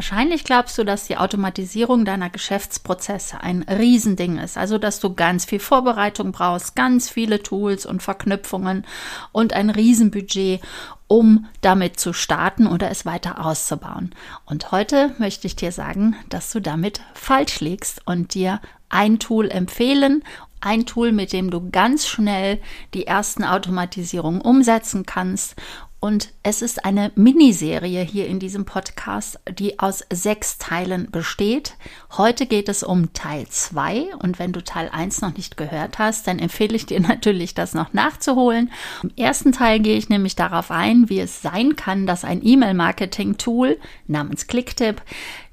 Wahrscheinlich glaubst du, dass die Automatisierung deiner Geschäftsprozesse ein Riesending ist, also dass du ganz viel Vorbereitung brauchst, ganz viele Tools und Verknüpfungen und ein Riesenbudget, um damit zu starten oder es weiter auszubauen. Und heute möchte ich dir sagen, dass du damit falsch liegst und dir ein Tool empfehlen ein Tool, mit dem du ganz schnell die ersten Automatisierungen umsetzen kannst und es ist eine Miniserie hier in diesem Podcast, die aus sechs Teilen besteht. Heute geht es um Teil zwei Und wenn du Teil eins noch nicht gehört hast, dann empfehle ich dir natürlich, das noch nachzuholen. Im ersten Teil gehe ich nämlich darauf ein, wie es sein kann, dass ein E-Mail-Marketing-Tool namens Clicktip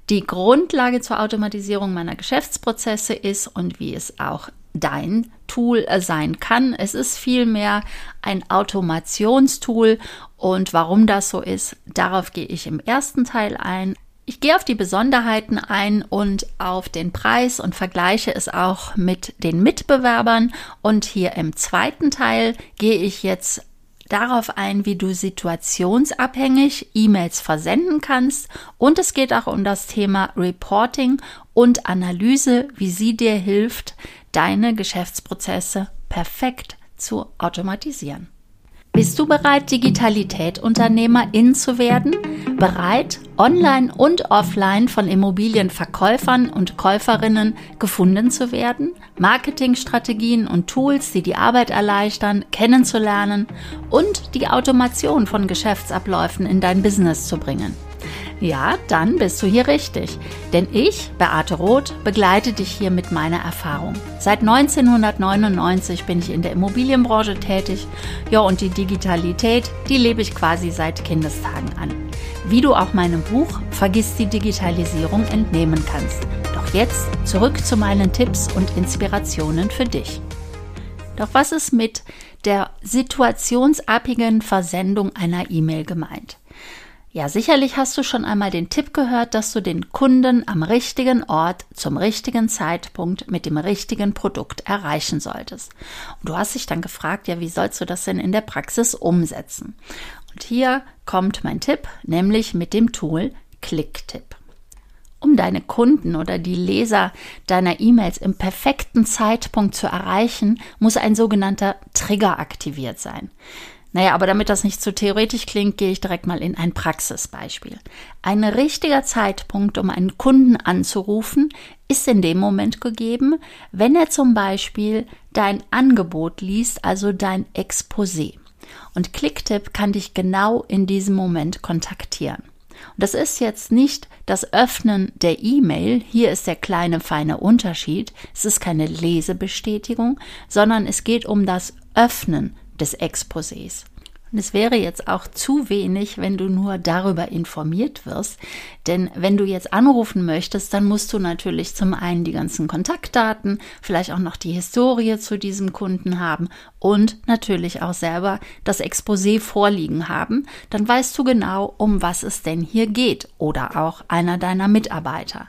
die Grundlage zur Automatisierung meiner Geschäftsprozesse ist und wie es auch dein Tool sein kann. Es ist vielmehr ein Automationstool und warum das so ist, darauf gehe ich im ersten Teil ein. Ich gehe auf die Besonderheiten ein und auf den Preis und vergleiche es auch mit den Mitbewerbern. Und hier im zweiten Teil gehe ich jetzt darauf ein, wie du situationsabhängig E-Mails versenden kannst. Und es geht auch um das Thema Reporting und Analyse, wie sie dir hilft, deine Geschäftsprozesse perfekt zu automatisieren. Bist du bereit, Digitalität Unternehmerin zu werden? Bereit, online und offline von Immobilienverkäufern und Käuferinnen gefunden zu werden? Marketingstrategien und Tools, die die Arbeit erleichtern, kennenzulernen und die Automation von Geschäftsabläufen in dein Business zu bringen? Ja, dann bist du hier richtig. Denn ich, Beate Roth, begleite dich hier mit meiner Erfahrung. Seit 1999 bin ich in der Immobilienbranche tätig. Ja, und die Digitalität, die lebe ich quasi seit Kindestagen an. Wie du auch meinem Buch Vergiss die Digitalisierung entnehmen kannst. Doch jetzt zurück zu meinen Tipps und Inspirationen für dich. Doch was ist mit der situationsabhängigen Versendung einer E-Mail gemeint? Ja, sicherlich hast du schon einmal den Tipp gehört, dass du den Kunden am richtigen Ort zum richtigen Zeitpunkt mit dem richtigen Produkt erreichen solltest. Und du hast dich dann gefragt, ja, wie sollst du das denn in der Praxis umsetzen? Und hier kommt mein Tipp, nämlich mit dem Tool Clicktip. Um deine Kunden oder die Leser deiner E-Mails im perfekten Zeitpunkt zu erreichen, muss ein sogenannter Trigger aktiviert sein. Naja, aber damit das nicht zu theoretisch klingt, gehe ich direkt mal in ein Praxisbeispiel. Ein richtiger Zeitpunkt, um einen Kunden anzurufen, ist in dem Moment gegeben, wenn er zum Beispiel dein Angebot liest, also dein Exposé. Und Clicktip kann dich genau in diesem Moment kontaktieren. Und das ist jetzt nicht das Öffnen der E-Mail, hier ist der kleine feine Unterschied, es ist keine Lesebestätigung, sondern es geht um das Öffnen des Exposés. Und es wäre jetzt auch zu wenig, wenn du nur darüber informiert wirst. Denn wenn du jetzt anrufen möchtest, dann musst du natürlich zum einen die ganzen Kontaktdaten, vielleicht auch noch die Historie zu diesem Kunden haben und natürlich auch selber das Exposé vorliegen haben. Dann weißt du genau, um was es denn hier geht oder auch einer deiner Mitarbeiter.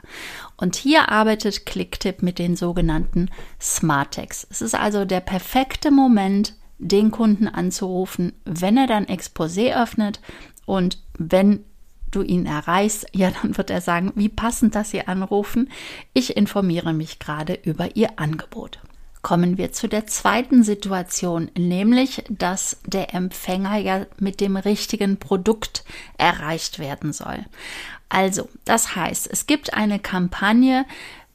Und hier arbeitet Clicktip mit den sogenannten Smart Tags. Es ist also der perfekte Moment, den Kunden anzurufen, wenn er dann Exposé öffnet und wenn du ihn erreichst, ja, dann wird er sagen, wie passend, dass Sie anrufen. Ich informiere mich gerade über Ihr Angebot. Kommen wir zu der zweiten Situation, nämlich, dass der Empfänger ja mit dem richtigen Produkt erreicht werden soll. Also, das heißt, es gibt eine Kampagne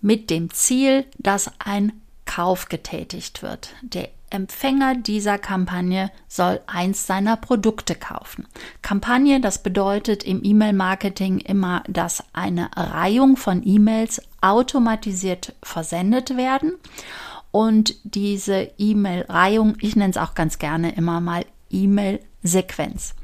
mit dem Ziel, dass ein Kauf getätigt wird. Der Empfänger dieser Kampagne soll eins seiner Produkte kaufen. Kampagne, das bedeutet im E-Mail-Marketing immer, dass eine Reihung von E-Mails automatisiert versendet werden. Und diese E-Mail-Reihung, ich nenne es auch ganz gerne immer mal E-Mail Sequenz.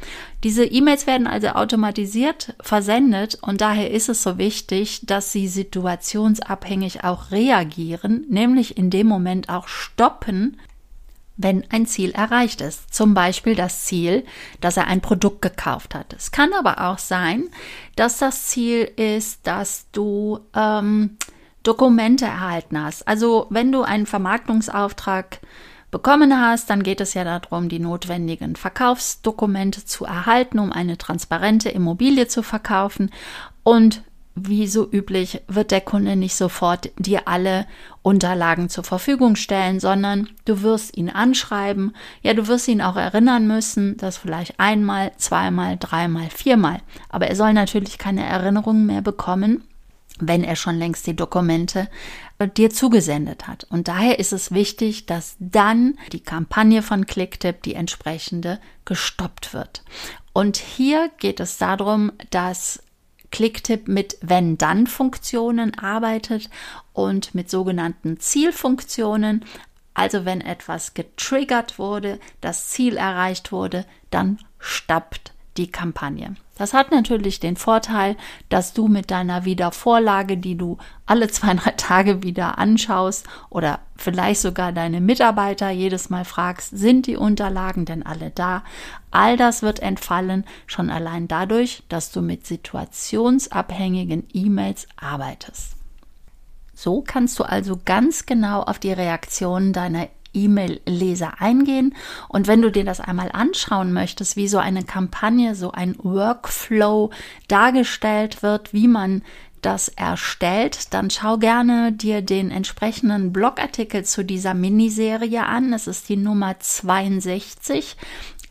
Diese E-Mails werden also automatisiert versendet und daher ist es so wichtig, dass sie situationsabhängig auch reagieren, nämlich in dem Moment auch stoppen, wenn ein Ziel erreicht ist. Zum Beispiel das Ziel, dass er ein Produkt gekauft hat. Es kann aber auch sein, dass das Ziel ist, dass du ähm, Dokumente erhalten hast. Also wenn du einen Vermarktungsauftrag bekommen hast, dann geht es ja darum, die notwendigen Verkaufsdokumente zu erhalten, um eine transparente Immobilie zu verkaufen. Und wie so üblich wird der Kunde nicht sofort dir alle Unterlagen zur Verfügung stellen, sondern du wirst ihn anschreiben. Ja, du wirst ihn auch erinnern müssen, das vielleicht einmal, zweimal, dreimal, viermal. Aber er soll natürlich keine Erinnerungen mehr bekommen, wenn er schon längst die Dokumente äh, dir zugesendet hat. Und daher ist es wichtig, dass dann die Kampagne von Clicktip, die entsprechende, gestoppt wird. Und hier geht es darum, dass Clicktip mit Wenn-Dann-Funktionen arbeitet und mit sogenannten Zielfunktionen. Also wenn etwas getriggert wurde, das Ziel erreicht wurde, dann stoppt die Kampagne. Das hat natürlich den Vorteil, dass du mit deiner Wiedervorlage, die du alle zwei, drei Tage wieder anschaust oder vielleicht sogar deine Mitarbeiter jedes Mal fragst, sind die Unterlagen denn alle da? All das wird entfallen, schon allein dadurch, dass du mit situationsabhängigen E-Mails arbeitest. So kannst du also ganz genau auf die Reaktionen deiner E-Mail-Leser eingehen. Und wenn du dir das einmal anschauen möchtest, wie so eine Kampagne, so ein Workflow dargestellt wird, wie man das erstellt, dann schau gerne dir den entsprechenden Blogartikel zu dieser Miniserie an. Es ist die Nummer 62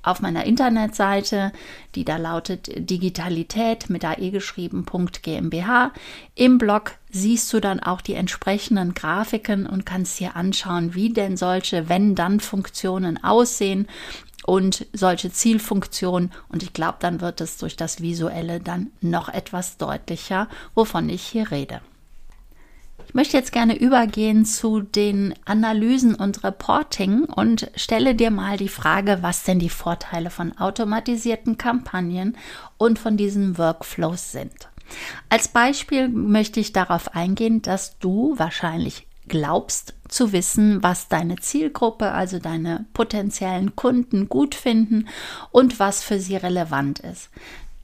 auf meiner Internetseite, die da lautet Digitalität mit AE geschrieben.gmbH. Im Blog siehst du dann auch die entsprechenden Grafiken und kannst dir anschauen, wie denn solche Wenn-Dann-Funktionen aussehen und solche Zielfunktionen. Und ich glaube, dann wird es durch das Visuelle dann noch etwas deutlicher, wovon ich hier rede. Ich möchte jetzt gerne übergehen zu den Analysen und Reporting und stelle dir mal die Frage, was denn die Vorteile von automatisierten Kampagnen und von diesen Workflows sind. Als Beispiel möchte ich darauf eingehen, dass du wahrscheinlich glaubst zu wissen, was deine Zielgruppe, also deine potenziellen Kunden gut finden und was für sie relevant ist.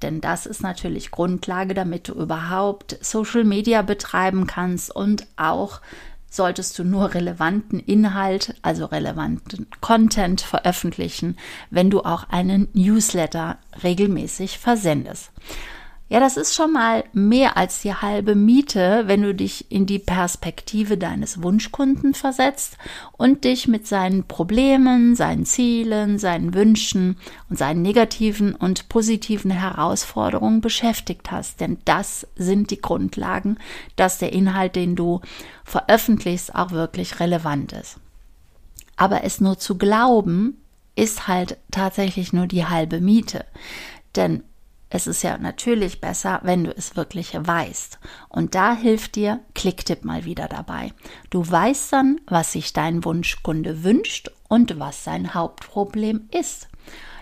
Denn das ist natürlich Grundlage, damit du überhaupt Social Media betreiben kannst und auch solltest du nur relevanten Inhalt, also relevanten Content veröffentlichen, wenn du auch einen Newsletter regelmäßig versendest. Ja, das ist schon mal mehr als die halbe Miete, wenn du dich in die Perspektive deines Wunschkunden versetzt und dich mit seinen Problemen, seinen Zielen, seinen Wünschen und seinen negativen und positiven Herausforderungen beschäftigt hast. Denn das sind die Grundlagen, dass der Inhalt, den du veröffentlichst, auch wirklich relevant ist. Aber es nur zu glauben, ist halt tatsächlich nur die halbe Miete. Denn es ist ja natürlich besser, wenn du es wirklich weißt. Und da hilft dir Klicktipp mal wieder dabei. Du weißt dann, was sich dein Wunschkunde wünscht und was sein Hauptproblem ist.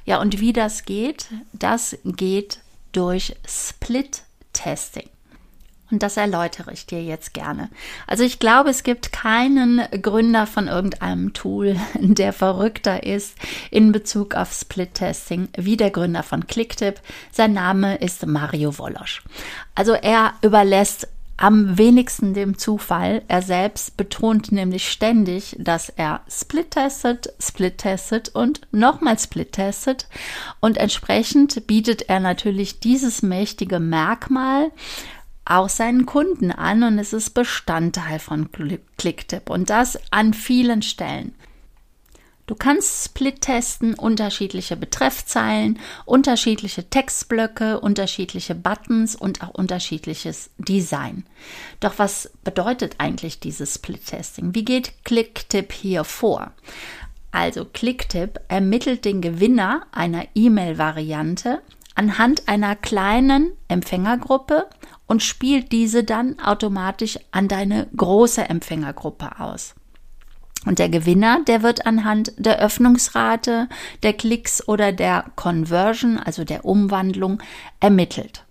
Ja, und wie das geht, das geht durch Split-Testing. Und das erläutere ich dir jetzt gerne. Also ich glaube, es gibt keinen Gründer von irgendeinem Tool, der verrückter ist in Bezug auf Split-Testing wie der Gründer von Clicktip. Sein Name ist Mario Wolosch. Also er überlässt am wenigsten dem Zufall. Er selbst betont nämlich ständig, dass er split testet, split testet und nochmal split testet. Und entsprechend bietet er natürlich dieses mächtige Merkmal auch seinen Kunden an und es ist Bestandteil von Clicktip und das an vielen Stellen. Du kannst Split testen, unterschiedliche Betreffzeilen, unterschiedliche Textblöcke, unterschiedliche Buttons und auch unterschiedliches Design. Doch was bedeutet eigentlich dieses Split Testing? Wie geht Clicktip hier vor? Also Clicktip ermittelt den Gewinner einer E-Mail-Variante anhand einer kleinen Empfängergruppe und spielt diese dann automatisch an deine große Empfängergruppe aus. Und der Gewinner, der wird anhand der Öffnungsrate, der Klicks oder der Conversion, also der Umwandlung, ermittelt.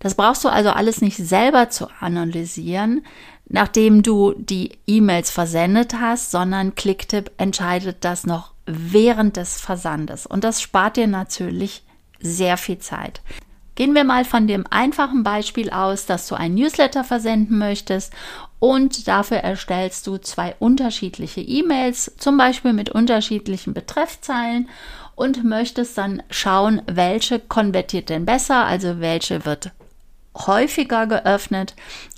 Das brauchst du also alles nicht selber zu analysieren, nachdem du die E-Mails versendet hast, sondern Clicktip entscheidet das noch während des Versandes. Und das spart dir natürlich sehr viel Zeit. Gehen wir mal von dem einfachen Beispiel aus, dass du ein Newsletter versenden möchtest und dafür erstellst du zwei unterschiedliche E-Mails, zum Beispiel mit unterschiedlichen Betreffzeilen und möchtest dann schauen, welche konvertiert denn besser, also welche wird häufiger geöffnet.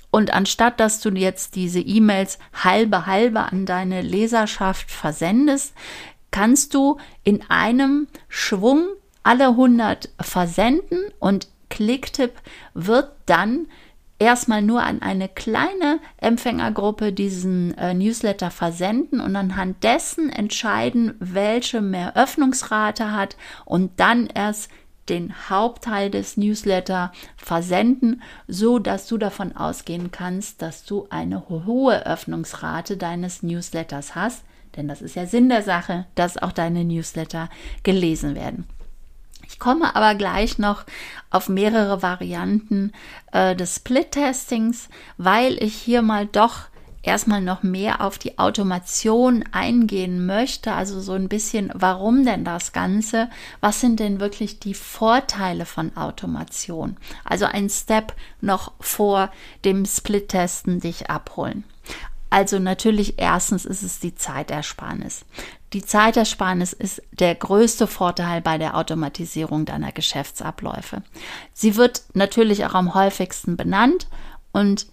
Und anstatt dass du jetzt diese E-Mails halbe halbe an deine Leserschaft versendest, kannst du in einem Schwung alle 100 versenden und Klicktipp wird dann erstmal nur an eine kleine Empfängergruppe diesen äh, Newsletter versenden und anhand dessen entscheiden, welche mehr Öffnungsrate hat und dann erst den Hauptteil des Newsletter versenden, so dass du davon ausgehen kannst, dass du eine hohe Öffnungsrate deines Newsletters hast, denn das ist ja Sinn der Sache, dass auch deine Newsletter gelesen werden. Ich komme aber gleich noch auf mehrere Varianten äh, des Split-Testings, weil ich hier mal doch erstmal noch mehr auf die Automation eingehen möchte. Also so ein bisschen, warum denn das Ganze? Was sind denn wirklich die Vorteile von Automation? Also ein Step noch vor dem Split-Testen dich abholen. Also natürlich erstens ist es die Zeitersparnis. Die Zeitersparnis ist der größte Vorteil bei der Automatisierung deiner Geschäftsabläufe. Sie wird natürlich auch am häufigsten benannt und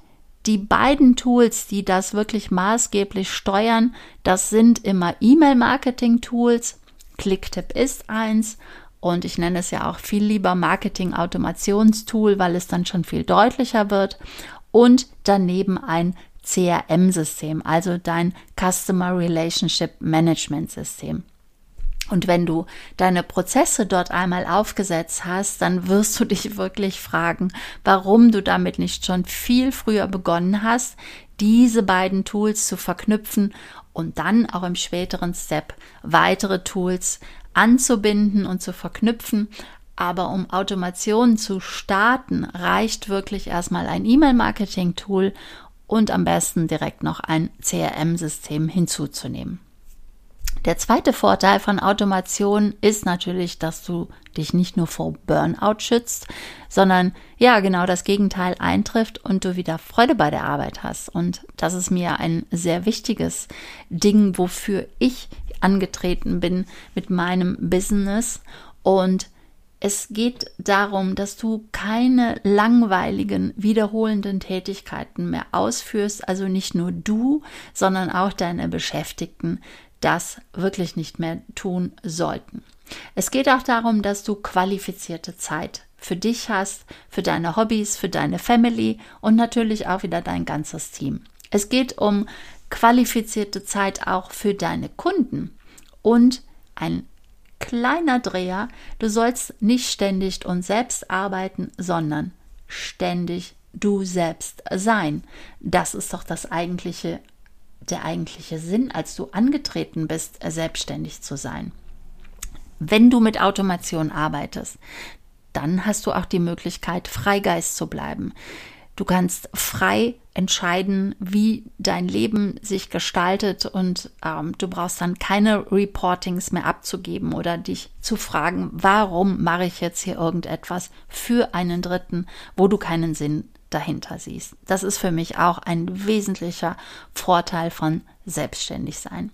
die beiden Tools, die das wirklich maßgeblich steuern, das sind immer E-Mail-Marketing-Tools. Clicktip ist eins und ich nenne es ja auch viel lieber Marketing-Automationstool, weil es dann schon viel deutlicher wird. Und daneben ein CRM-System, also dein Customer Relationship Management System. Und wenn du deine Prozesse dort einmal aufgesetzt hast, dann wirst du dich wirklich fragen, warum du damit nicht schon viel früher begonnen hast, diese beiden Tools zu verknüpfen und dann auch im späteren Step weitere Tools anzubinden und zu verknüpfen. Aber um Automation zu starten, reicht wirklich erstmal ein E-Mail-Marketing-Tool und am besten direkt noch ein CRM-System hinzuzunehmen. Der zweite Vorteil von Automation ist natürlich, dass du dich nicht nur vor Burnout schützt, sondern ja, genau das Gegenteil eintrifft und du wieder Freude bei der Arbeit hast. Und das ist mir ein sehr wichtiges Ding, wofür ich angetreten bin mit meinem Business. Und es geht darum, dass du keine langweiligen, wiederholenden Tätigkeiten mehr ausführst, also nicht nur du, sondern auch deine Beschäftigten das wirklich nicht mehr tun sollten. Es geht auch darum, dass du qualifizierte Zeit für dich hast, für deine Hobbys, für deine Family und natürlich auch wieder dein ganzes Team. Es geht um qualifizierte Zeit auch für deine Kunden und ein kleiner Dreher, du sollst nicht ständig und selbst arbeiten, sondern ständig du selbst sein. Das ist doch das eigentliche der eigentliche Sinn, als du angetreten bist, selbstständig zu sein. Wenn du mit Automation arbeitest, dann hast du auch die Möglichkeit, Freigeist zu bleiben. Du kannst frei entscheiden, wie dein Leben sich gestaltet und ähm, du brauchst dann keine Reportings mehr abzugeben oder dich zu fragen, warum mache ich jetzt hier irgendetwas für einen Dritten, wo du keinen Sinn dahinter siehst. Das ist für mich auch ein wesentlicher Vorteil von selbstständig sein.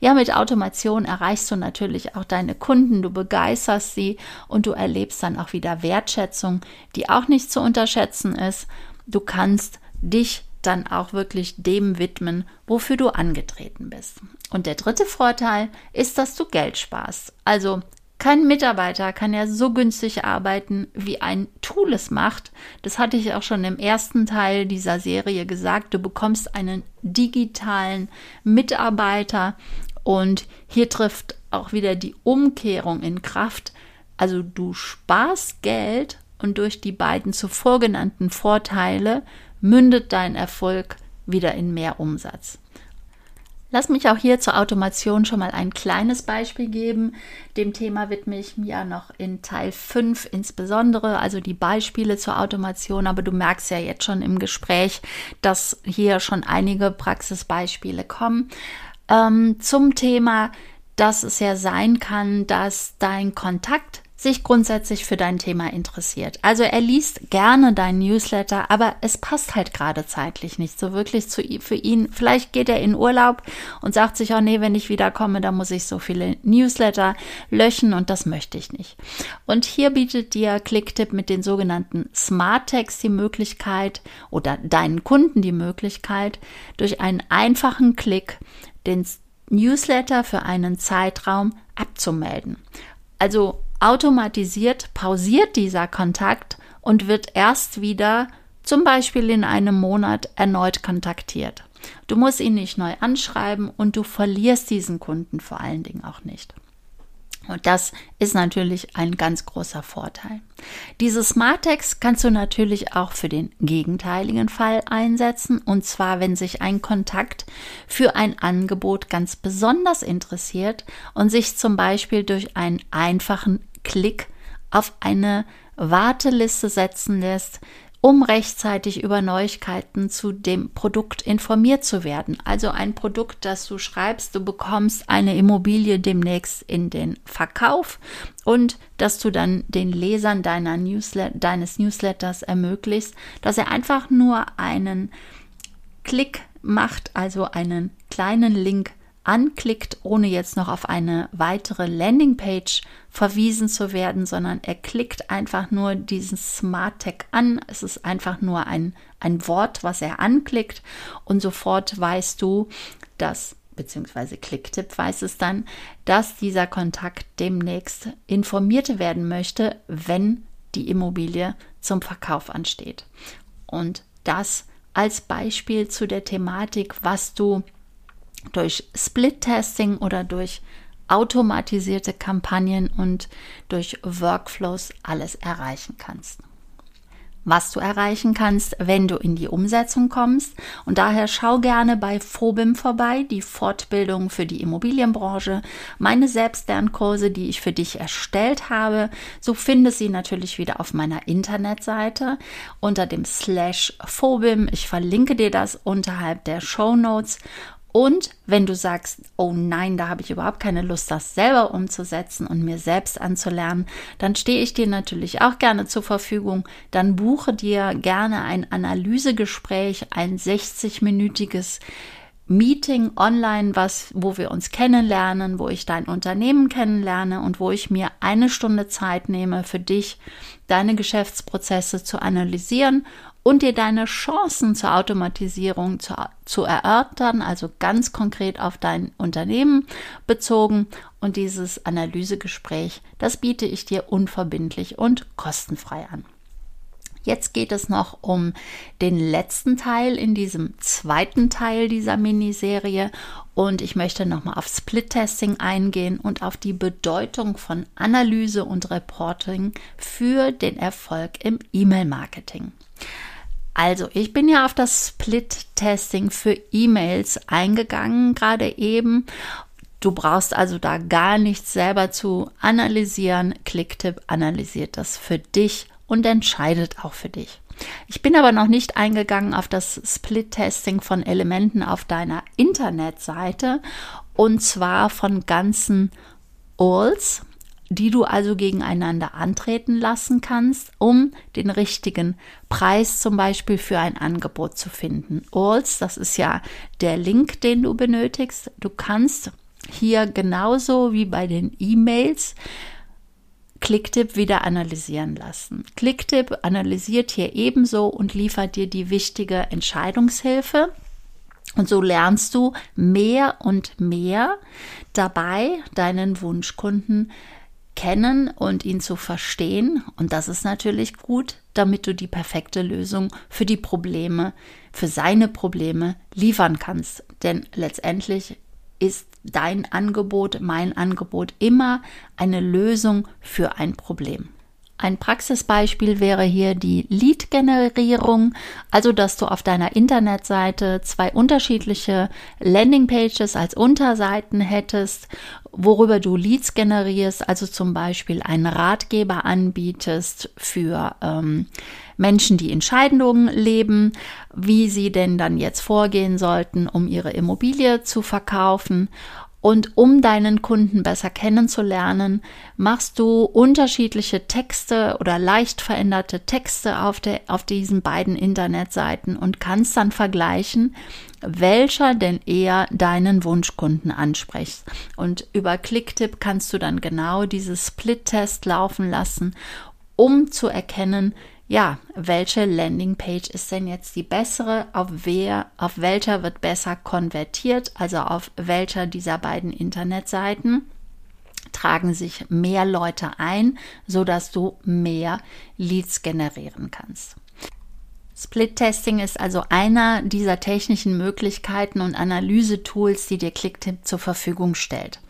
Ja, mit Automation erreichst du natürlich auch deine Kunden, du begeisterst sie und du erlebst dann auch wieder Wertschätzung, die auch nicht zu unterschätzen ist. Du kannst dich dann auch wirklich dem widmen, wofür du angetreten bist. Und der dritte Vorteil ist, dass du Geld sparst. Also kein Mitarbeiter kann ja so günstig arbeiten, wie ein Tool es macht. Das hatte ich auch schon im ersten Teil dieser Serie gesagt. Du bekommst einen digitalen Mitarbeiter und hier trifft auch wieder die Umkehrung in Kraft. Also du sparst Geld und durch die beiden zuvor genannten Vorteile mündet dein Erfolg wieder in mehr Umsatz. Lass mich auch hier zur Automation schon mal ein kleines Beispiel geben. Dem Thema widme ich mir ja noch in Teil 5 insbesondere, also die Beispiele zur Automation. Aber du merkst ja jetzt schon im Gespräch, dass hier schon einige Praxisbeispiele kommen. Ähm, zum Thema, dass es ja sein kann, dass dein Kontakt sich grundsätzlich für dein Thema interessiert. Also er liest gerne deinen Newsletter, aber es passt halt gerade zeitlich nicht so wirklich zu für ihn. Vielleicht geht er in Urlaub und sagt sich, oh nee, wenn ich wiederkomme, dann muss ich so viele Newsletter löschen und das möchte ich nicht. Und hier bietet dir Clicktip mit den sogenannten Smart Tags die Möglichkeit oder deinen Kunden die Möglichkeit, durch einen einfachen Klick den Newsletter für einen Zeitraum abzumelden. Also automatisiert pausiert dieser Kontakt und wird erst wieder zum Beispiel in einem Monat erneut kontaktiert. Du musst ihn nicht neu anschreiben und du verlierst diesen Kunden vor allen Dingen auch nicht. Und das ist natürlich ein ganz großer Vorteil. Diese Smart Text kannst du natürlich auch für den gegenteiligen Fall einsetzen. Und zwar, wenn sich ein Kontakt für ein Angebot ganz besonders interessiert und sich zum Beispiel durch einen einfachen Klick auf eine Warteliste setzen lässt, um rechtzeitig über Neuigkeiten zu dem Produkt informiert zu werden. Also ein Produkt, das du schreibst, du bekommst eine Immobilie demnächst in den Verkauf und dass du dann den Lesern deiner Newslet deines Newsletters ermöglicht, dass er einfach nur einen Klick macht, also einen kleinen Link anklickt, ohne jetzt noch auf eine weitere Landingpage verwiesen zu werden, sondern er klickt einfach nur diesen Smart Tag an. Es ist einfach nur ein, ein Wort, was er anklickt und sofort weißt du, dass beziehungsweise Klicktipp weiß es dann, dass dieser Kontakt demnächst informiert werden möchte, wenn die Immobilie zum Verkauf ansteht. Und das als Beispiel zu der Thematik, was du durch Split-Testing oder durch automatisierte Kampagnen und durch Workflows alles erreichen kannst. Was du erreichen kannst, wenn du in die Umsetzung kommst. Und daher schau gerne bei Phobim vorbei, die Fortbildung für die Immobilienbranche, meine Selbstlernkurse, die ich für dich erstellt habe. So findest sie natürlich wieder auf meiner Internetseite unter dem Slash Phobim. Ich verlinke dir das unterhalb der Show Notes und wenn du sagst, oh nein, da habe ich überhaupt keine Lust, das selber umzusetzen und mir selbst anzulernen, dann stehe ich dir natürlich auch gerne zur Verfügung. Dann buche dir gerne ein Analysegespräch, ein 60-minütiges Meeting online, was, wo wir uns kennenlernen, wo ich dein Unternehmen kennenlerne und wo ich mir eine Stunde Zeit nehme für dich, deine Geschäftsprozesse zu analysieren und dir deine Chancen zur Automatisierung zu, zu erörtern, also ganz konkret auf dein Unternehmen bezogen. Und dieses Analysegespräch, das biete ich dir unverbindlich und kostenfrei an. Jetzt geht es noch um den letzten Teil in diesem zweiten Teil dieser Miniserie und ich möchte nochmal auf Split-Testing eingehen und auf die Bedeutung von Analyse und Reporting für den Erfolg im E-Mail-Marketing. Also, ich bin ja auf das Split-Testing für E-Mails eingegangen, gerade eben. Du brauchst also da gar nichts selber zu analysieren. Clicktip analysiert das für dich und entscheidet auch für dich. Ich bin aber noch nicht eingegangen auf das Split-Testing von Elementen auf deiner Internetseite und zwar von ganzen Alls, die du also gegeneinander antreten lassen kannst, um den richtigen Preis zum Beispiel für ein Angebot zu finden. Alls, das ist ja der Link, den du benötigst. Du kannst hier genauso wie bei den E-Mails Clicktip wieder analysieren lassen. Clicktip analysiert hier ebenso und liefert dir die wichtige Entscheidungshilfe. Und so lernst du mehr und mehr dabei, deinen Wunschkunden kennen und ihn zu verstehen. Und das ist natürlich gut, damit du die perfekte Lösung für die Probleme, für seine Probleme liefern kannst. Denn letztendlich ist dein Angebot, mein Angebot immer eine Lösung für ein Problem. Ein Praxisbeispiel wäre hier die Lead-Generierung, also dass du auf deiner Internetseite zwei unterschiedliche Landingpages als Unterseiten hättest, worüber du Leads generierst, also zum Beispiel einen Ratgeber anbietest für ähm, Menschen, die in Scheidungen leben, wie sie denn dann jetzt vorgehen sollten, um ihre Immobilie zu verkaufen Und um deinen Kunden besser kennenzulernen, machst du unterschiedliche Texte oder leicht veränderte Texte auf, der, auf diesen beiden Internetseiten und kannst dann vergleichen, welcher denn eher deinen Wunschkunden anspricht. Und über Clicktip kannst du dann genau dieses Split-Test laufen lassen, um zu erkennen, ja, welche Landingpage ist denn jetzt die bessere, auf wer, auf welcher wird besser konvertiert, also auf welcher dieser beiden Internetseiten tragen sich mehr Leute ein, so dass du mehr Leads generieren kannst. Split-Testing ist also einer dieser technischen Möglichkeiten und Analysetools, die dir Clicktip zur Verfügung stellt.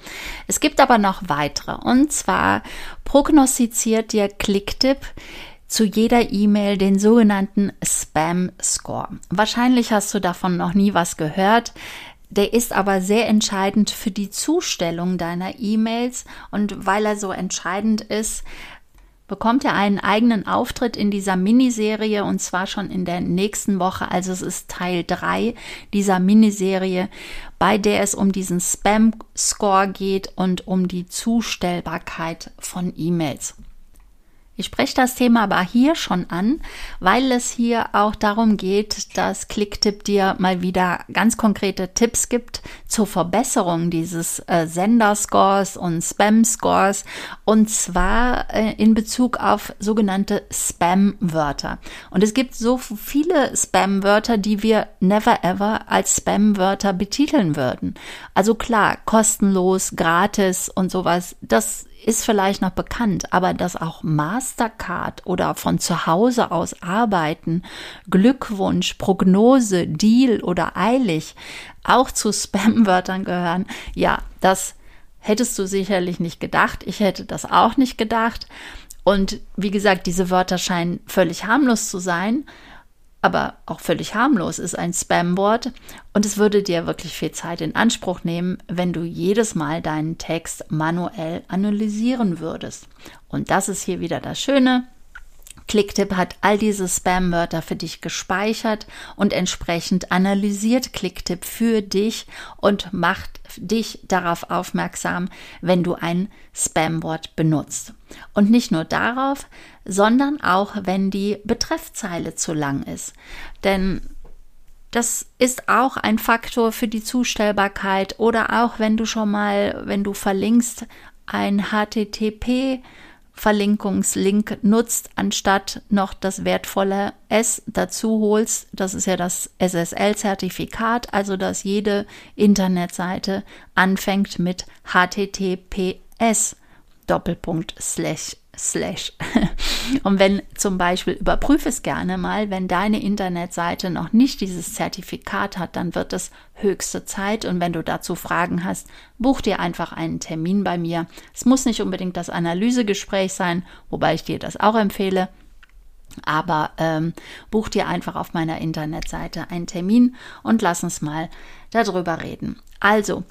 Es gibt aber noch weitere. Und zwar prognostiziert dir Clicktip zu jeder E-Mail den sogenannten Spam Score. Wahrscheinlich hast du davon noch nie was gehört. Der ist aber sehr entscheidend für die Zustellung deiner E-Mails und weil er so entscheidend ist, bekommt er einen eigenen Auftritt in dieser Miniserie und zwar schon in der nächsten Woche. Also es ist Teil 3 dieser Miniserie, bei der es um diesen Spam-Score geht und um die Zustellbarkeit von E-Mails. Ich spreche das Thema aber hier schon an, weil es hier auch darum geht, dass Clicktip dir mal wieder ganz konkrete Tipps gibt zur Verbesserung dieses äh, Senderscores und Spam-Scores und zwar äh, in Bezug auf sogenannte Spam-Wörter. Und es gibt so viele Spam-Wörter, die wir never ever als Spam-Wörter betiteln würden. Also klar, kostenlos, gratis und sowas, das ist vielleicht noch bekannt, aber dass auch Mastercard oder von zu Hause aus arbeiten, Glückwunsch, Prognose, Deal oder eilig auch zu Spam-Wörtern gehören, ja, das hättest du sicherlich nicht gedacht. Ich hätte das auch nicht gedacht. Und wie gesagt, diese Wörter scheinen völlig harmlos zu sein aber auch völlig harmlos ist ein Spam-Wort und es würde dir wirklich viel Zeit in Anspruch nehmen, wenn du jedes Mal deinen Text manuell analysieren würdest. Und das ist hier wieder das Schöne. Clicktip hat all diese Spam-Wörter für dich gespeichert und entsprechend analysiert Clicktip für dich und macht dich darauf aufmerksam, wenn du ein Spam-Wort benutzt. Und nicht nur darauf, sondern auch, wenn die Betreffzeile zu lang ist. Denn das ist auch ein Faktor für die Zustellbarkeit oder auch wenn du schon mal, wenn du verlinkst, ein HTTP Verlinkungslink nutzt, anstatt noch das wertvolle S dazu holst. Das ist ja das SSL-Zertifikat, also dass jede Internetseite anfängt mit HTTPS slash. Und wenn zum Beispiel, überprüfe es gerne mal, wenn deine Internetseite noch nicht dieses Zertifikat hat, dann wird es höchste Zeit. Und wenn du dazu Fragen hast, buch dir einfach einen Termin bei mir. Es muss nicht unbedingt das Analysegespräch sein, wobei ich dir das auch empfehle. Aber ähm, buch dir einfach auf meiner Internetseite einen Termin und lass uns mal darüber reden. Also,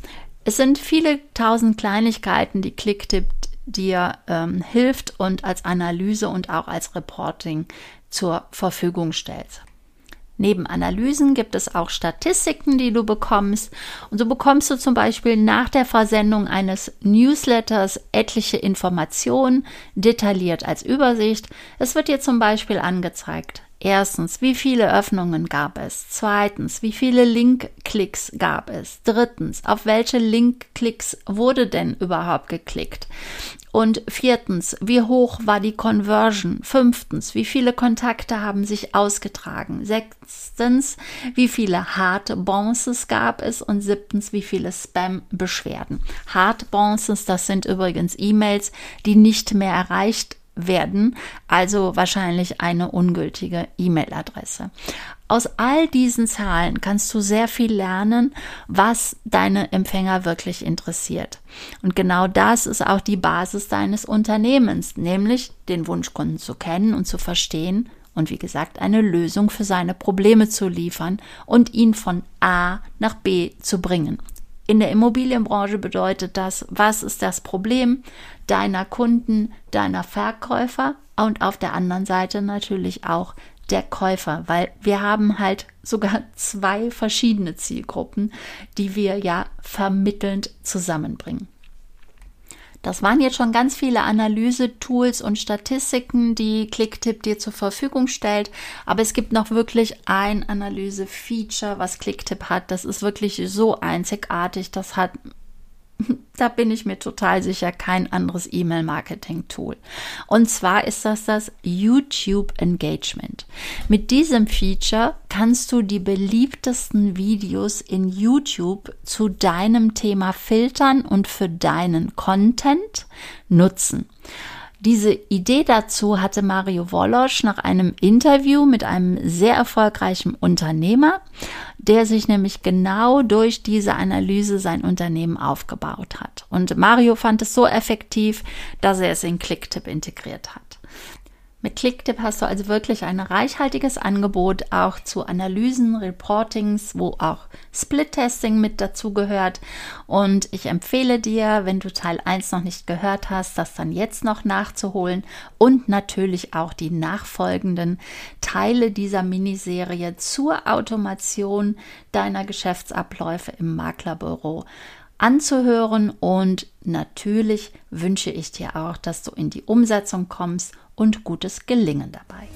es sind viele tausend Kleinigkeiten, die Clicktip dir ähm, hilft und als Analyse und auch als Reporting zur Verfügung stellt. Neben Analysen gibt es auch Statistiken, die du bekommst. Und so bekommst du zum Beispiel nach der Versendung eines Newsletters etliche Informationen, detailliert als Übersicht. Es wird dir zum Beispiel angezeigt, Erstens, wie viele Öffnungen gab es? Zweitens, wie viele Link-Klicks gab es? Drittens, auf welche Link-Klicks wurde denn überhaupt geklickt? Und viertens, wie hoch war die Conversion? Fünftens, wie viele Kontakte haben sich ausgetragen? Sechstens, wie viele Hard Bounces gab es? Und siebtens, wie viele Spam-Beschwerden? Hard Bounces, das sind übrigens E-Mails, die nicht mehr erreicht werden, also wahrscheinlich eine ungültige E-Mail-Adresse. Aus all diesen Zahlen kannst du sehr viel lernen, was deine Empfänger wirklich interessiert. Und genau das ist auch die Basis deines Unternehmens, nämlich den Wunschkunden zu kennen und zu verstehen und wie gesagt eine Lösung für seine Probleme zu liefern und ihn von A nach B zu bringen. In der Immobilienbranche bedeutet das, was ist das Problem deiner Kunden, deiner Verkäufer und auf der anderen Seite natürlich auch der Käufer, weil wir haben halt sogar zwei verschiedene Zielgruppen, die wir ja vermittelnd zusammenbringen. Das waren jetzt schon ganz viele Analyse-Tools und Statistiken, die Clicktip dir zur Verfügung stellt. Aber es gibt noch wirklich ein Analyse-Feature, was Clicktip hat. Das ist wirklich so einzigartig. Das hat da bin ich mir total sicher, kein anderes E-Mail-Marketing-Tool. Und zwar ist das das YouTube Engagement. Mit diesem Feature kannst du die beliebtesten Videos in YouTube zu deinem Thema filtern und für deinen Content nutzen. Diese Idee dazu hatte Mario Wolosch nach einem Interview mit einem sehr erfolgreichen Unternehmer, der sich nämlich genau durch diese Analyse sein Unternehmen aufgebaut hat. Und Mario fand es so effektiv, dass er es in Clicktip integriert hat. Mit Clicktip hast du also wirklich ein reichhaltiges Angebot auch zu Analysen, Reportings, wo auch Split-Testing mit dazu gehört. Und ich empfehle dir, wenn du Teil 1 noch nicht gehört hast, das dann jetzt noch nachzuholen und natürlich auch die nachfolgenden Teile dieser Miniserie zur Automation deiner Geschäftsabläufe im Maklerbüro anzuhören und natürlich wünsche ich dir auch, dass du in die Umsetzung kommst und gutes Gelingen dabei.